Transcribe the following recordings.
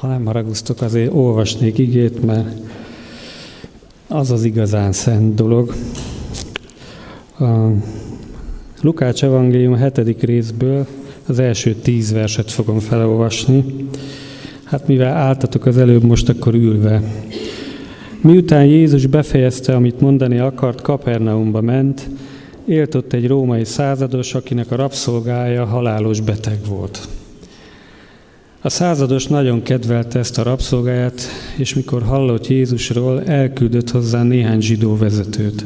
ha nem haragusztok, azért olvasnék igét, mert az az igazán szent dolog. A Lukács evangélium 7. részből az első tíz verset fogom felolvasni. Hát mivel álltatok az előbb, most akkor ülve. Miután Jézus befejezte, amit mondani akart, Kapernaumba ment, élt ott egy római százados, akinek a rabszolgája halálos beteg volt. A százados nagyon kedvelte ezt a rabszolgáját, és mikor hallott Jézusról, elküldött hozzá néhány zsidó vezetőt.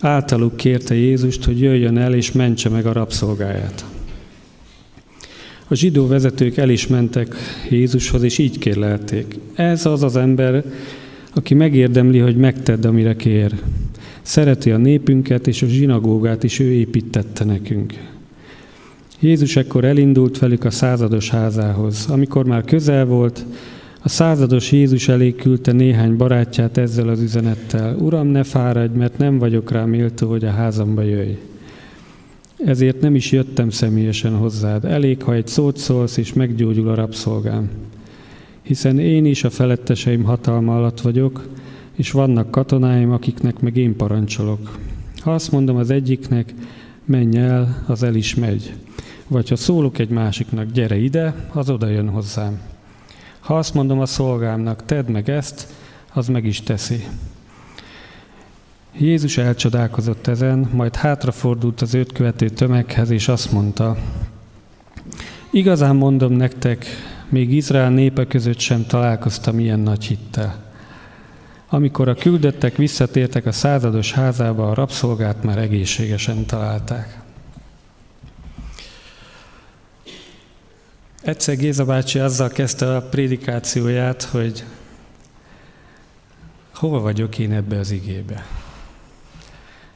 Általuk kérte Jézust, hogy jöjjön el és mentse meg a rabszolgáját. A zsidó vezetők el is mentek Jézushoz, és így kérlelték. Ez az az ember, aki megérdemli, hogy megtedd, amire kér. Szereti a népünket, és a zsinagógát is ő építette nekünk. Jézus ekkor elindult velük a százados házához. Amikor már közel volt, a százados Jézus elé küldte néhány barátját ezzel az üzenettel. Uram, ne fáradj, mert nem vagyok rá méltó, hogy a házamba jöjj. Ezért nem is jöttem személyesen hozzád. Elég, ha egy szót szólsz, és meggyógyul a rabszolgám. Hiszen én is a feletteseim hatalma alatt vagyok, és vannak katonáim, akiknek meg én parancsolok. Ha azt mondom az egyiknek, menj el, az el is megy. Vagy ha szólok egy másiknak, gyere ide, az oda jön hozzám. Ha azt mondom a szolgámnak, tedd meg ezt, az meg is teszi. Jézus elcsodálkozott ezen, majd hátrafordult az őt követő tömeghez, és azt mondta, igazán mondom nektek, még Izrael népe között sem találkoztam ilyen nagy hittel. Amikor a küldöttek visszatértek a százados házába, a rabszolgát már egészségesen találták. Egyszer Géza bácsi azzal kezdte a prédikációját, hogy hol vagyok én ebbe az igébe.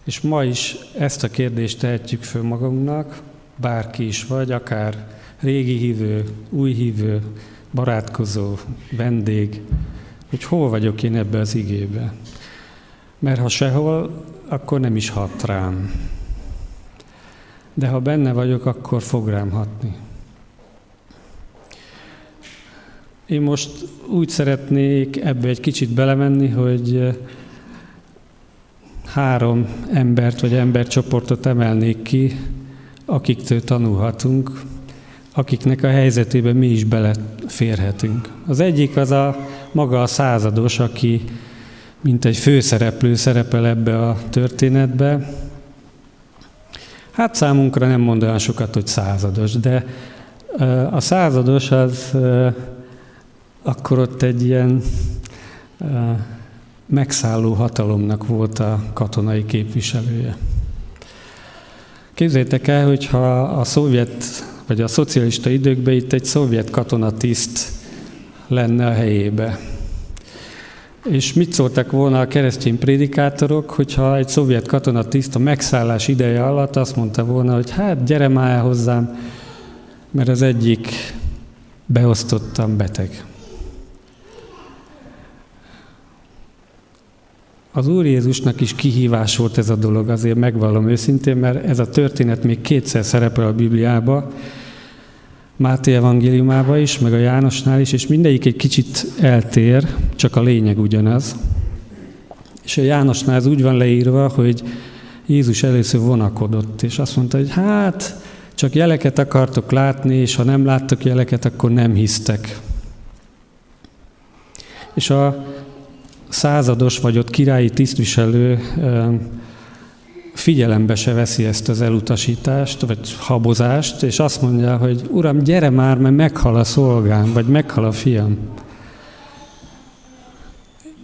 És ma is ezt a kérdést tehetjük föl magunknak, bárki is vagy, akár régi hívő, új hívő, barátkozó, vendég, hogy hol vagyok én ebbe az igébe. Mert ha sehol, akkor nem is hat rám. De ha benne vagyok, akkor fog rám hatni. Én most úgy szeretnék ebbe egy kicsit belemenni, hogy három embert vagy embercsoportot emelnék ki, akiktől tanulhatunk, akiknek a helyzetében mi is beleférhetünk. Az egyik az a maga a százados, aki mint egy főszereplő szerepel ebbe a történetbe. Hát számunkra nem mond olyan sokat, hogy százados, de a százados az akkor ott egy ilyen megszálló hatalomnak volt a katonai képviselője. Képzeljétek el, hogyha a szovjet, vagy a szocialista időkben itt egy szovjet katonatiszt lenne a helyébe. És mit szóltak volna a keresztény prédikátorok, hogyha egy szovjet katonatiszt a megszállás ideje alatt azt mondta volna, hogy hát gyere már hozzám, mert az egyik beosztottam beteg. Az Úr Jézusnak is kihívás volt ez a dolog, azért megvallom őszintén, mert ez a történet még kétszer szerepel a Bibliába, Máté evangéliumában is, meg a Jánosnál is, és mindegyik egy kicsit eltér, csak a lényeg ugyanaz. És a Jánosnál ez úgy van leírva, hogy Jézus először vonakodott, és azt mondta, hogy hát, csak jeleket akartok látni, és ha nem láttok jeleket, akkor nem hisztek. És a százados vagy ott királyi tisztviselő figyelembe se veszi ezt az elutasítást, vagy habozást, és azt mondja, hogy Uram, gyere már, mert meghal a szolgám, vagy meghal a fiam.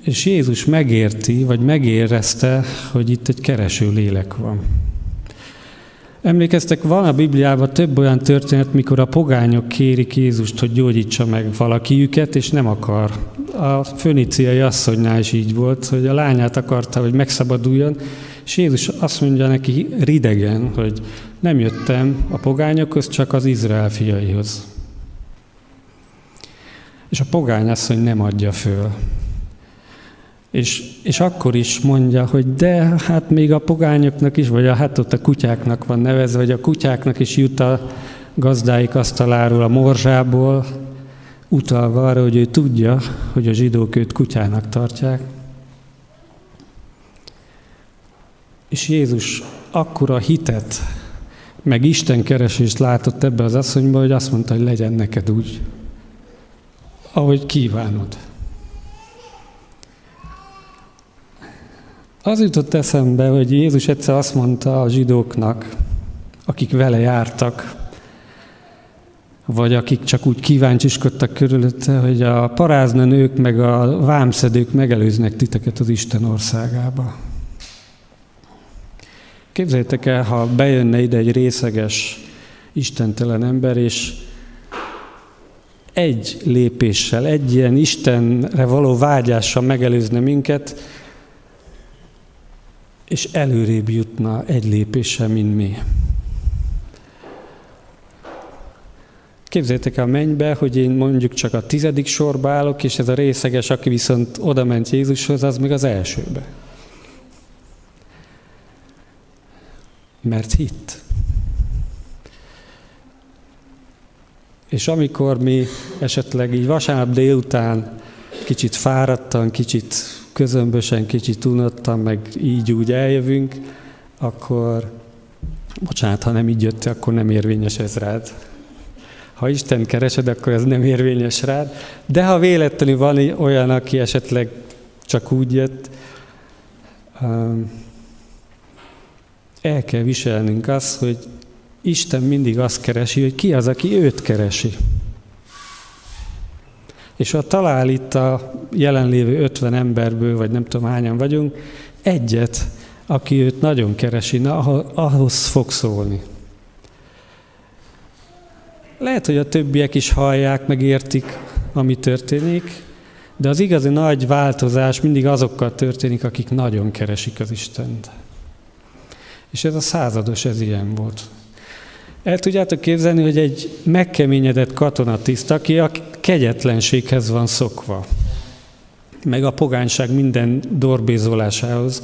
És Jézus megérti, vagy megérezte, hogy itt egy kereső lélek van. Emlékeztek, van a Bibliában több olyan történet, mikor a pogányok kérik Jézust, hogy gyógyítsa meg valakiüket, és nem akar. A föníciai asszonynál is így volt, hogy a lányát akarta, hogy megszabaduljon, és Jézus azt mondja neki ridegen, hogy nem jöttem a pogányokhoz, csak az Izrael fiaihoz. És a pogány asszony nem adja föl. És, és akkor is mondja, hogy de hát még a pogányoknak is, vagy a, hát ott a kutyáknak van nevezve, hogy a kutyáknak is jut a gazdáik asztaláról a morzsából, utalva arra, hogy ő tudja, hogy a zsidók őt kutyának tartják. És Jézus akkora hitet, meg Isten keresést látott ebbe az asszonyba, hogy azt mondta, hogy legyen neked úgy, ahogy kívánod. Az jutott eszembe, hogy Jézus egyszer azt mondta a zsidóknak, akik vele jártak, vagy akik csak úgy kíváncsiskodtak körülötte, hogy a parázna nők meg a vámszedők megelőznek titeket az Isten országába. Képzeljétek el, ha bejönne ide egy részeges, istentelen ember, és egy lépéssel, egy ilyen Istenre való vágyással megelőzne minket, és előrébb jutna egy lépéssel, mint mi. Képzeljétek el mennybe, hogy én mondjuk csak a tizedik sorba állok, és ez a részeges, aki viszont oda ment Jézushoz, az még az elsőbe. Mert hitt. És amikor mi esetleg így vasárnap délután kicsit fáradtan, kicsit közömbösen, kicsit unottan, meg így úgy eljövünk, akkor, bocsánat, ha nem így jött, akkor nem érvényes ez rád. Ha Isten keresed, akkor ez nem érvényes rád. De ha véletlenül van olyan, aki esetleg csak úgy jött, um, el kell viselnünk azt, hogy Isten mindig azt keresi, hogy ki az, aki őt keresi. És ha talál itt a jelenlévő 50 emberből, vagy nem tudom hányan vagyunk, egyet, aki őt nagyon keresi, na, ahhoz fog szólni. Lehet, hogy a többiek is hallják, meg értik, ami történik, de az igazi nagy változás mindig azokkal történik, akik nagyon keresik az Istent. És ez a százados, ez ilyen volt. El tudjátok képzelni, hogy egy megkeményedett katonatiszt, aki kegyetlenséghez van szokva, meg a pogányság minden dorbézolásához,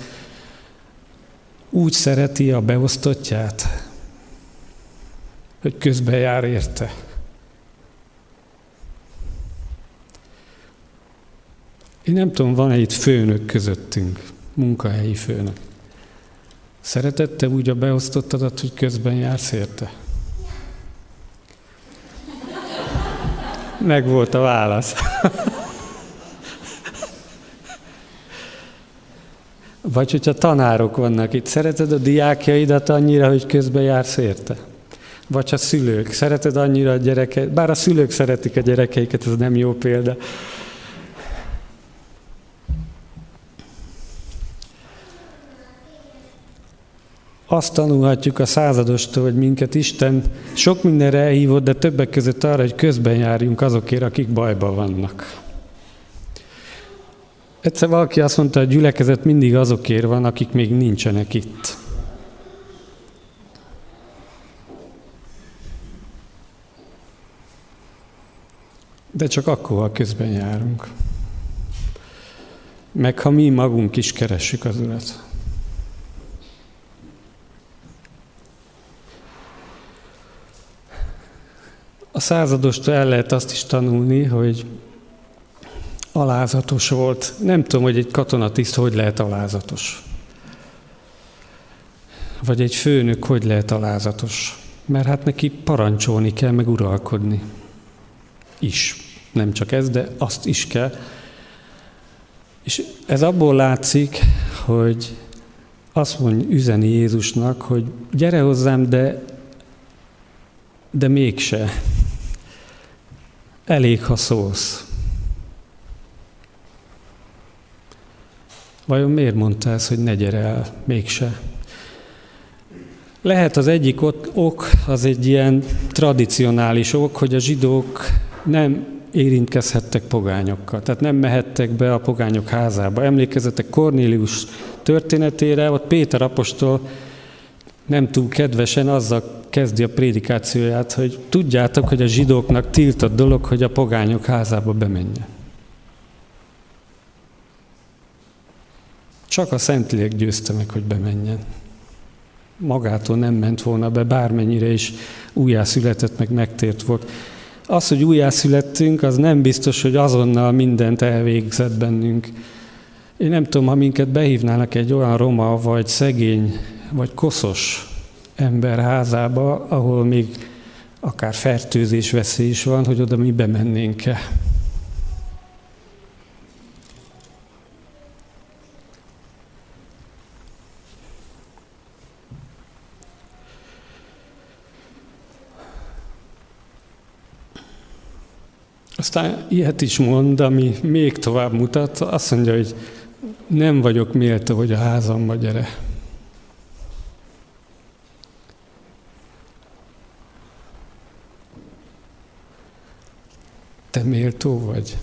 úgy szereti a beosztottját, hogy közben jár érte. Én nem tudom, van-e itt főnök közöttünk, munkahelyi főnök. Szeretette úgy a beosztottadat, hogy közben jársz érte? Meg volt a válasz. Vagy hogyha tanárok vannak itt, szereted a diákjaidat annyira, hogy közben jársz érte? Vagy ha szülők, szereted annyira a gyereket, bár a szülők szeretik a gyerekeiket, ez nem jó példa. Azt tanulhatjuk a századostól, hogy minket Isten sok mindenre elhívott, de többek között arra, hogy közben járjunk azokért, akik bajban vannak. Egyszer valaki azt mondta, hogy a gyülekezet mindig azokért van, akik még nincsenek itt. De csak akkor, ha közben járunk. Meg ha mi magunk is keressük az Urat. A századostól el lehet azt is tanulni, hogy alázatos volt. Nem tudom, hogy egy katonatiszt hogy lehet alázatos. Vagy egy főnök hogy lehet alázatos. Mert hát neki parancsolni kell, meg uralkodni. Is. Nem csak ez, de azt is kell. És ez abból látszik, hogy azt mondja, üzeni Jézusnak, hogy gyere hozzám, de, de mégse. Elég, ha szólsz. Vajon miért mondta ezt, hogy ne gyere el, mégse? Lehet az egyik ok, az egy ilyen tradicionális ok, hogy a zsidók nem érintkezhettek pogányokkal. Tehát nem mehettek be a pogányok házába. Emlékezzetek Kornélius történetére, ott Péter apostol nem túl kedvesen azzal kezdi a prédikációját, hogy tudjátok, hogy a zsidóknak tiltott dolog, hogy a pogányok házába bemenjen. Csak a Szentlélek győzte meg, hogy bemenjen. Magától nem ment volna be, bármennyire is újjászületett, meg megtért volt. Az, hogy újjászülettünk, az nem biztos, hogy azonnal mindent elvégzett bennünk. Én nem tudom, ha minket behívnának egy olyan roma, vagy szegény, vagy koszos ember házába, ahol még akár fertőzés veszély is van, hogy oda mi bemennénk-e. Aztán ilyet is mond, ami még tovább mutat, azt mondja, hogy nem vagyok méltó, hogy a házamba gyere. Méltó vagy?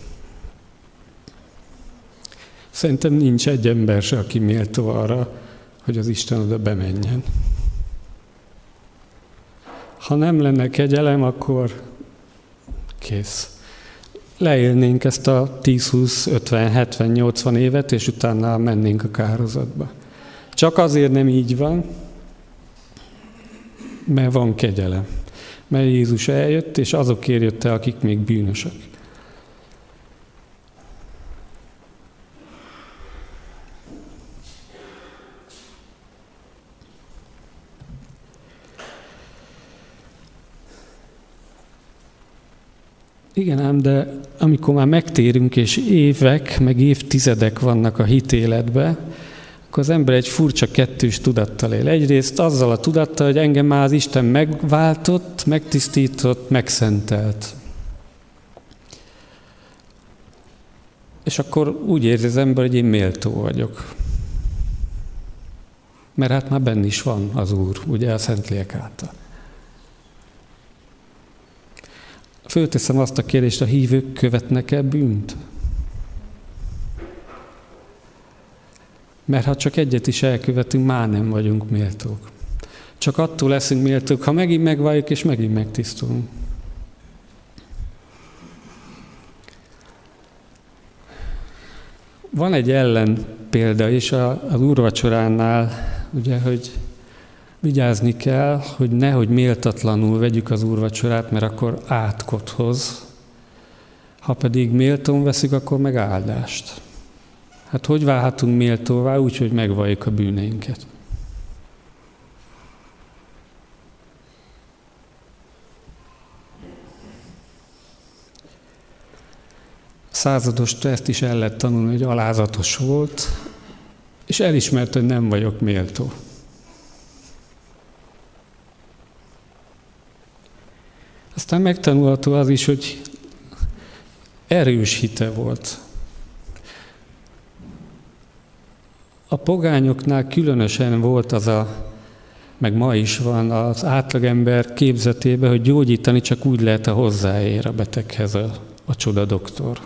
Szerintem nincs egy ember se, aki méltó arra, hogy az Isten oda bemenjen. Ha nem lenne kegyelem, akkor kész leélnénk ezt a 10, 20, 50, 70, 80 évet, és utána mennénk a kározatba. Csak azért nem így van, mert van kegyelem. Mert Jézus eljött, és azokért jött el, akik még bűnösök. Igen ám, de amikor már megtérünk, és évek, meg évtizedek vannak a hitéletbe, akkor az ember egy furcsa kettős tudattal él. Egyrészt azzal a tudattal, hogy engem már az Isten megváltott, megtisztított, megszentelt. És akkor úgy érzi az ember, hogy én méltó vagyok. Mert hát már benne is van az Úr, ugye a Szentlélek által. Fölteszem azt a kérdést, a hívők követnek-e bűnt? Mert ha csak egyet is elkövetünk, már nem vagyunk méltók. Csak attól leszünk méltók, ha megint megváljuk és megint megtisztulunk. Van egy ellen példa is az úrvacsoránál, ugye, hogy Vigyázni kell, hogy nehogy méltatlanul vegyük az úrvacsorát, mert akkor átkot hoz. Ha pedig méltón veszik, akkor meg áldást. Hát hogy válhatunk méltóvá, úgy, hogy megvalljuk a bűneinket? százados ezt is el lett tanulni, hogy alázatos volt, és elismert, hogy nem vagyok méltó. Aztán megtanulható az is, hogy erős hite volt. A pogányoknál különösen volt az a, meg ma is van az átlagember képzetében, hogy gyógyítani csak úgy lehet, a hozzáér a beteghez a, a csoda doktor.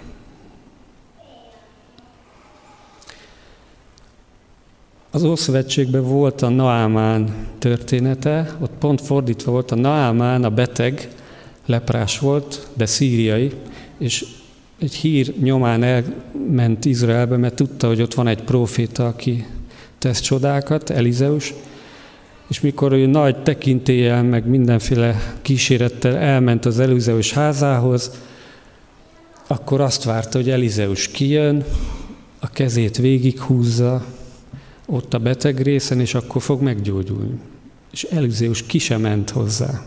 Az Ószövetségben volt a Naámán története, ott pont fordítva volt a Naámán, a beteg, leprás volt, de szíriai, és egy hír nyomán elment Izraelbe, mert tudta, hogy ott van egy proféta, aki tesz csodákat, Elizeus, és mikor ő nagy tekintéllyel, meg mindenféle kísérettel elment az Elizeus házához, akkor azt várta, hogy Elizeus kijön, a kezét végighúzza ott a beteg részen, és akkor fog meggyógyulni. És Elizeus ki sem ment hozzá.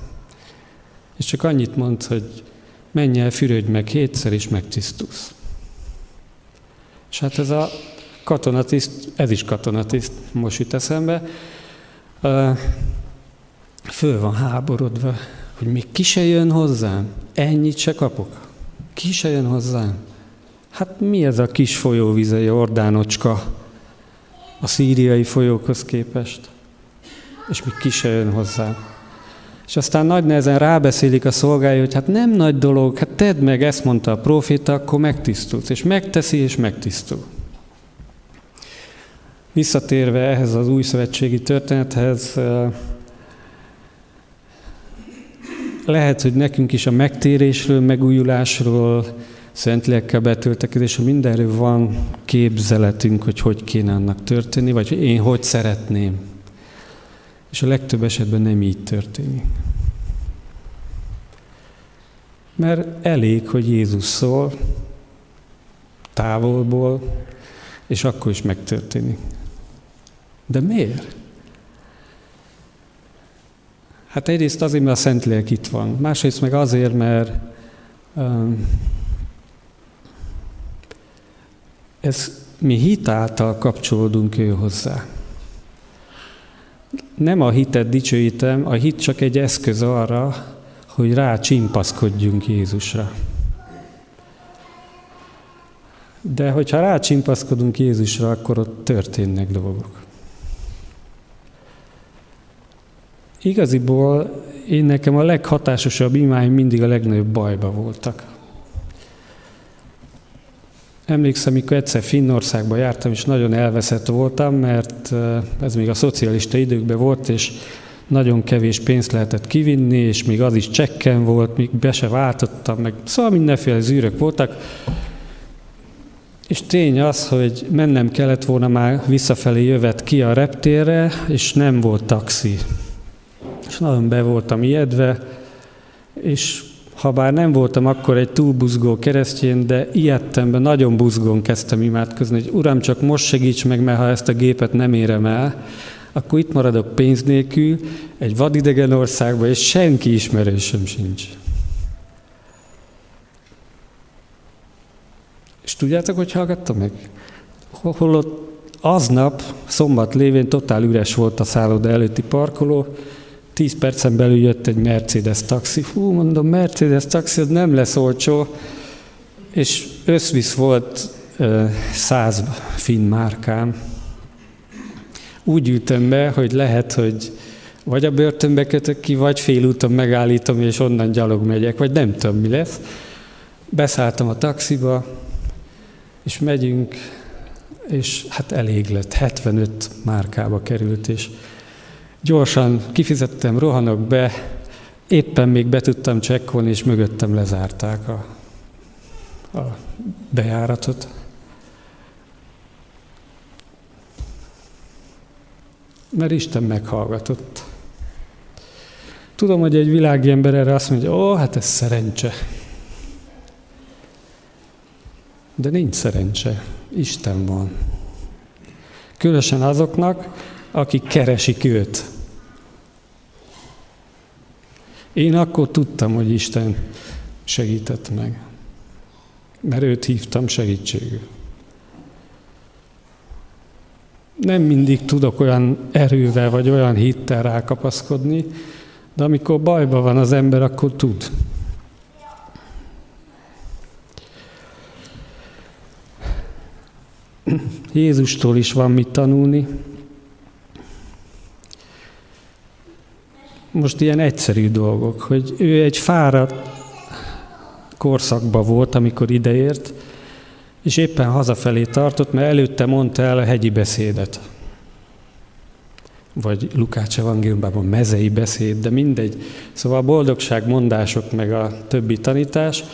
És csak annyit mond, hogy menj el, fürödj meg hétszer, és megtisztulsz. És hát ez a katonatiszt, ez is katonatiszt, most jut eszembe, föl van háborodva, hogy még ki se jön hozzám, ennyit se kapok. Ki se jön hozzám. Hát mi ez a kis folyóvize, Jordánocska a szíriai folyókhoz képest? És még ki se jön hozzám. És aztán nagy nehezen rábeszélik a szolgája, hogy hát nem nagy dolog, hát tedd meg, ezt mondta a proféta, akkor megtisztulsz. És megteszi, és megtisztul. Visszatérve ehhez az új szövetségi történethez, lehet, hogy nekünk is a megtérésről, megújulásról, Szentlélekkel betöltekezésről mindenről van képzeletünk, hogy hogy kéne annak történni, vagy hogy én hogy szeretném. És a legtöbb esetben nem így történik. Mert elég, hogy Jézus szól távolból, és akkor is megtörténik. De miért? Hát egyrészt azért, mert a Szentlélek itt van. Másrészt meg azért, mert um, ez mi hit által kapcsolódunk ő hozzá. Nem a hitet dicsőítem, a hit csak egy eszköz arra, hogy rá csimpaszkodjunk Jézusra. De hogyha rácsimpaszkodunk Jézusra, akkor ott történnek dolgok. Igaziból én nekem a leghatásosabb imáim mindig a legnagyobb bajba voltak. Emlékszem, mikor egyszer Finnországba jártam, és nagyon elveszett voltam, mert ez még a szocialista időkben volt, és nagyon kevés pénzt lehetett kivinni, és még az is csekken volt, még be se váltottam, meg szóval mindenféle zűrök voltak. És tény az, hogy mennem kellett volna már visszafelé jövet ki a reptérre, és nem volt taxi. És nagyon be voltam ijedve, és ha bár nem voltam akkor egy túl buzgó keresztjén, de ijedtemben nagyon buzgón kezdtem imádkozni, hogy Uram, csak most segíts meg, mert ha ezt a gépet nem érem el, akkor itt maradok pénz nélkül, egy vadidegen országban, és senki ismerősöm sincs. És tudjátok, hogy hallgattam meg? Holott aznap, szombat lévén totál üres volt a szálloda előtti parkoló, tíz percen belül jött egy Mercedes taxi. Hú, mondom, Mercedes taxi, az nem lesz olcsó. És összvisz volt száz finn márkám. Úgy ültem be, hogy lehet, hogy vagy a börtönbe kötök ki, vagy félúton megállítom, és onnan gyalog megyek, vagy nem tudom, mi lesz. Beszálltam a taxiba, és megyünk, és hát elég lett, 75 márkába került, és gyorsan kifizettem, rohanok be, éppen még be tudtam csekkolni, és mögöttem lezárták a, a bejáratot. Mert Isten meghallgatott. Tudom, hogy egy világi ember erre azt mondja, ó, hát ez szerencse. De nincs szerencse. Isten van. Különösen azoknak, akik keresik őt. Én akkor tudtam, hogy Isten segített meg, mert őt hívtam segítségül. Nem mindig tudok olyan erővel vagy olyan hittel rákapaszkodni, de amikor bajban van az ember, akkor tud. Jézustól is van mit tanulni. Most ilyen egyszerű dolgok, hogy ő egy fáradt korszakban volt, amikor ideért, és éppen hazafelé tartott, mert előtte mondta el a hegyi beszédet. Vagy Lukács evangéliumban mezei beszéd, de mindegy. Szóval a boldogság mondások meg a többi tanítás,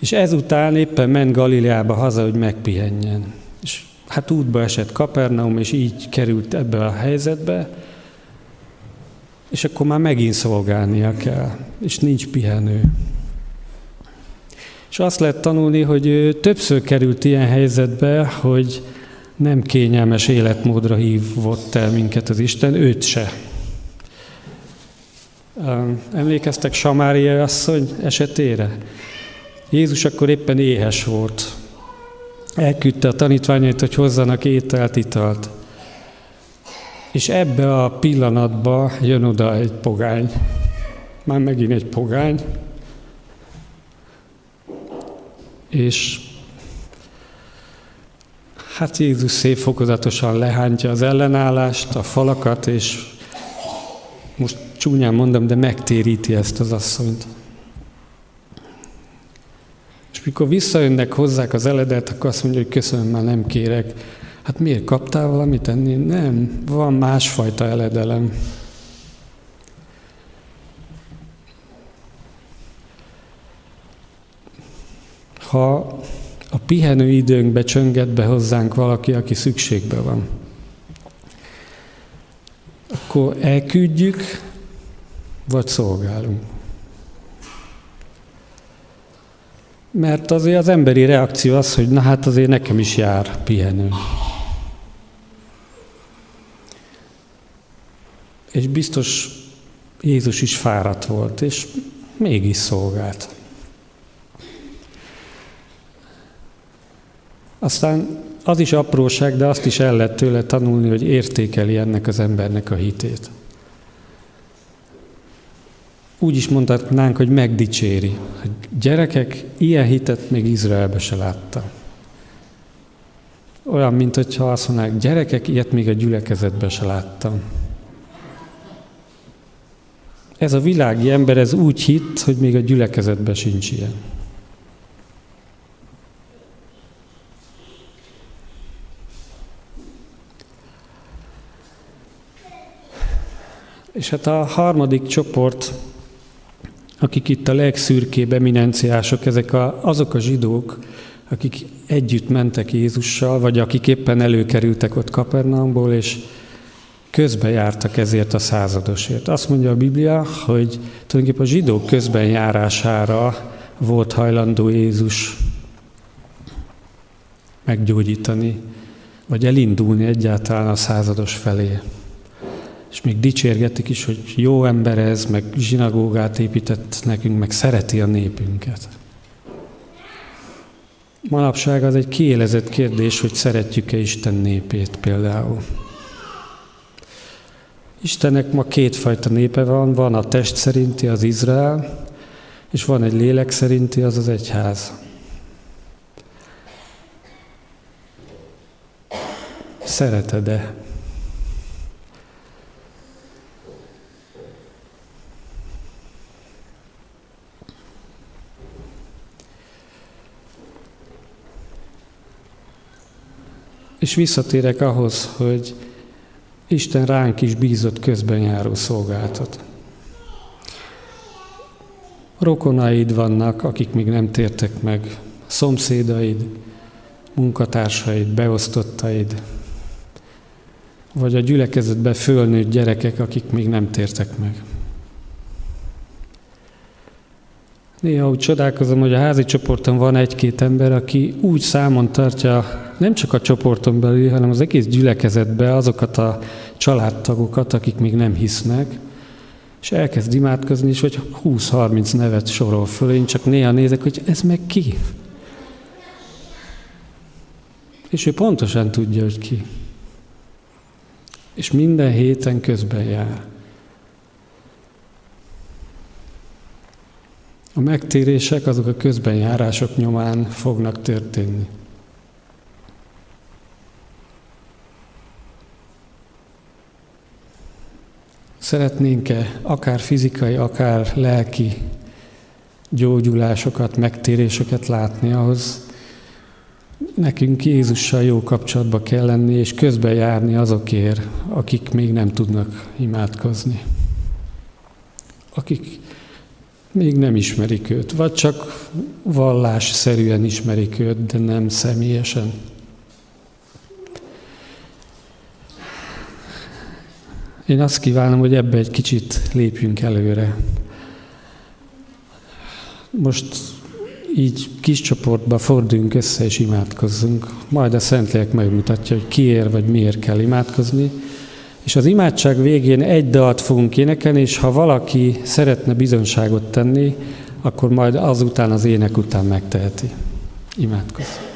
és ezután éppen ment Galileába haza, hogy megpihenjen. És hát útba esett Kapernaum, és így került ebbe a helyzetbe, és akkor már megint szolgálnia kell, és nincs pihenő. És azt lehet tanulni, hogy többször került ilyen helyzetbe, hogy nem kényelmes életmódra hívott el minket az Isten, őt se. Emlékeztek Samária asszony esetére? Jézus akkor éppen éhes volt. Elküldte a tanítványait, hogy hozzanak ételt, italt. És ebbe a pillanatba jön oda egy pogány. Már megint egy pogány. És hát Jézus szép fokozatosan lehántja az ellenállást, a falakat, és most csúnyán mondom, de megtéríti ezt az asszonyt. És mikor visszajönnek hozzák az eledet, akkor azt mondja, hogy köszönöm, már nem kérek. Hát miért kaptál valamit enni? Nem, van másfajta eledelem. Ha a pihenő időnkbe csönget be hozzánk valaki, aki szükségbe van, akkor elküldjük, vagy szolgálunk. Mert azért az emberi reakció az, hogy na hát azért nekem is jár pihenő. És biztos Jézus is fáradt volt, és mégis szolgált. Aztán az is apróság, de azt is el lehet tőle tanulni, hogy értékeli ennek az embernek a hitét. Úgy is mondhatnánk, hogy megdicséri. Hogy gyerekek, ilyen hitet még Izraelbe se láttam. Olyan, mint hogyha azt mondják, gyerekek, ilyet még a gyülekezetbe se láttam. Ez a világi ember, ez úgy hitt, hogy még a gyülekezetben sincs ilyen. És hát a harmadik csoport, akik itt a legszürkébb eminenciások, ezek a, azok a zsidók, akik együtt mentek Jézussal, vagy akik éppen előkerültek ott Kapernaumból, és közben jártak ezért a századosért. Azt mondja a Biblia, hogy tulajdonképpen a zsidók közben járására volt hajlandó Jézus meggyógyítani, vagy elindulni egyáltalán a százados felé. És még dicsérgetik is, hogy jó ember ez, meg zsinagógát épített nekünk, meg szereti a népünket. Manapság az egy kiélezett kérdés, hogy szeretjük-e Isten népét például. Istennek ma kétfajta népe van, van a test szerinti, az Izrael, és van egy lélek szerinti, az az egyház. Szereted-e? És visszatérek ahhoz, hogy Isten ránk is bízott közben járó szolgáltat. Rokonaid vannak, akik még nem tértek meg, szomszédaid, munkatársaid, beosztottaid, vagy a gyülekezetbe fölnőtt gyerekek, akik még nem tértek meg. Néha úgy csodálkozom, hogy a házi csoporton van egy-két ember, aki úgy számon tartja nem csak a csoporton belül, hanem az egész gyülekezetbe azokat a családtagokat, akik még nem hisznek, és elkezd imádkozni, és hogy 20-30 nevet sorol föl, én csak néha nézek, hogy ez meg ki. És ő pontosan tudja, hogy ki. És minden héten közben jár. A megtérések azok a közbenjárások nyomán fognak történni. Szeretnénk-e akár fizikai, akár lelki gyógyulásokat, megtéréseket látni, ahhoz nekünk Jézussal jó kapcsolatba kell lenni, és közben járni azokért, akik még nem tudnak imádkozni. Akik még nem ismerik őt, vagy csak vallásszerűen ismerik őt, de nem személyesen. Én azt kívánom, hogy ebbe egy kicsit lépjünk előre. Most így kis csoportba forduljunk össze és imádkozzunk. Majd a Szentlélek megmutatja, hogy kiért vagy miért kell imádkozni. És az imádság végén egy dalt fogunk énekelni, és ha valaki szeretne bizonságot tenni, akkor majd azután az ének után megteheti. Imádkozzunk.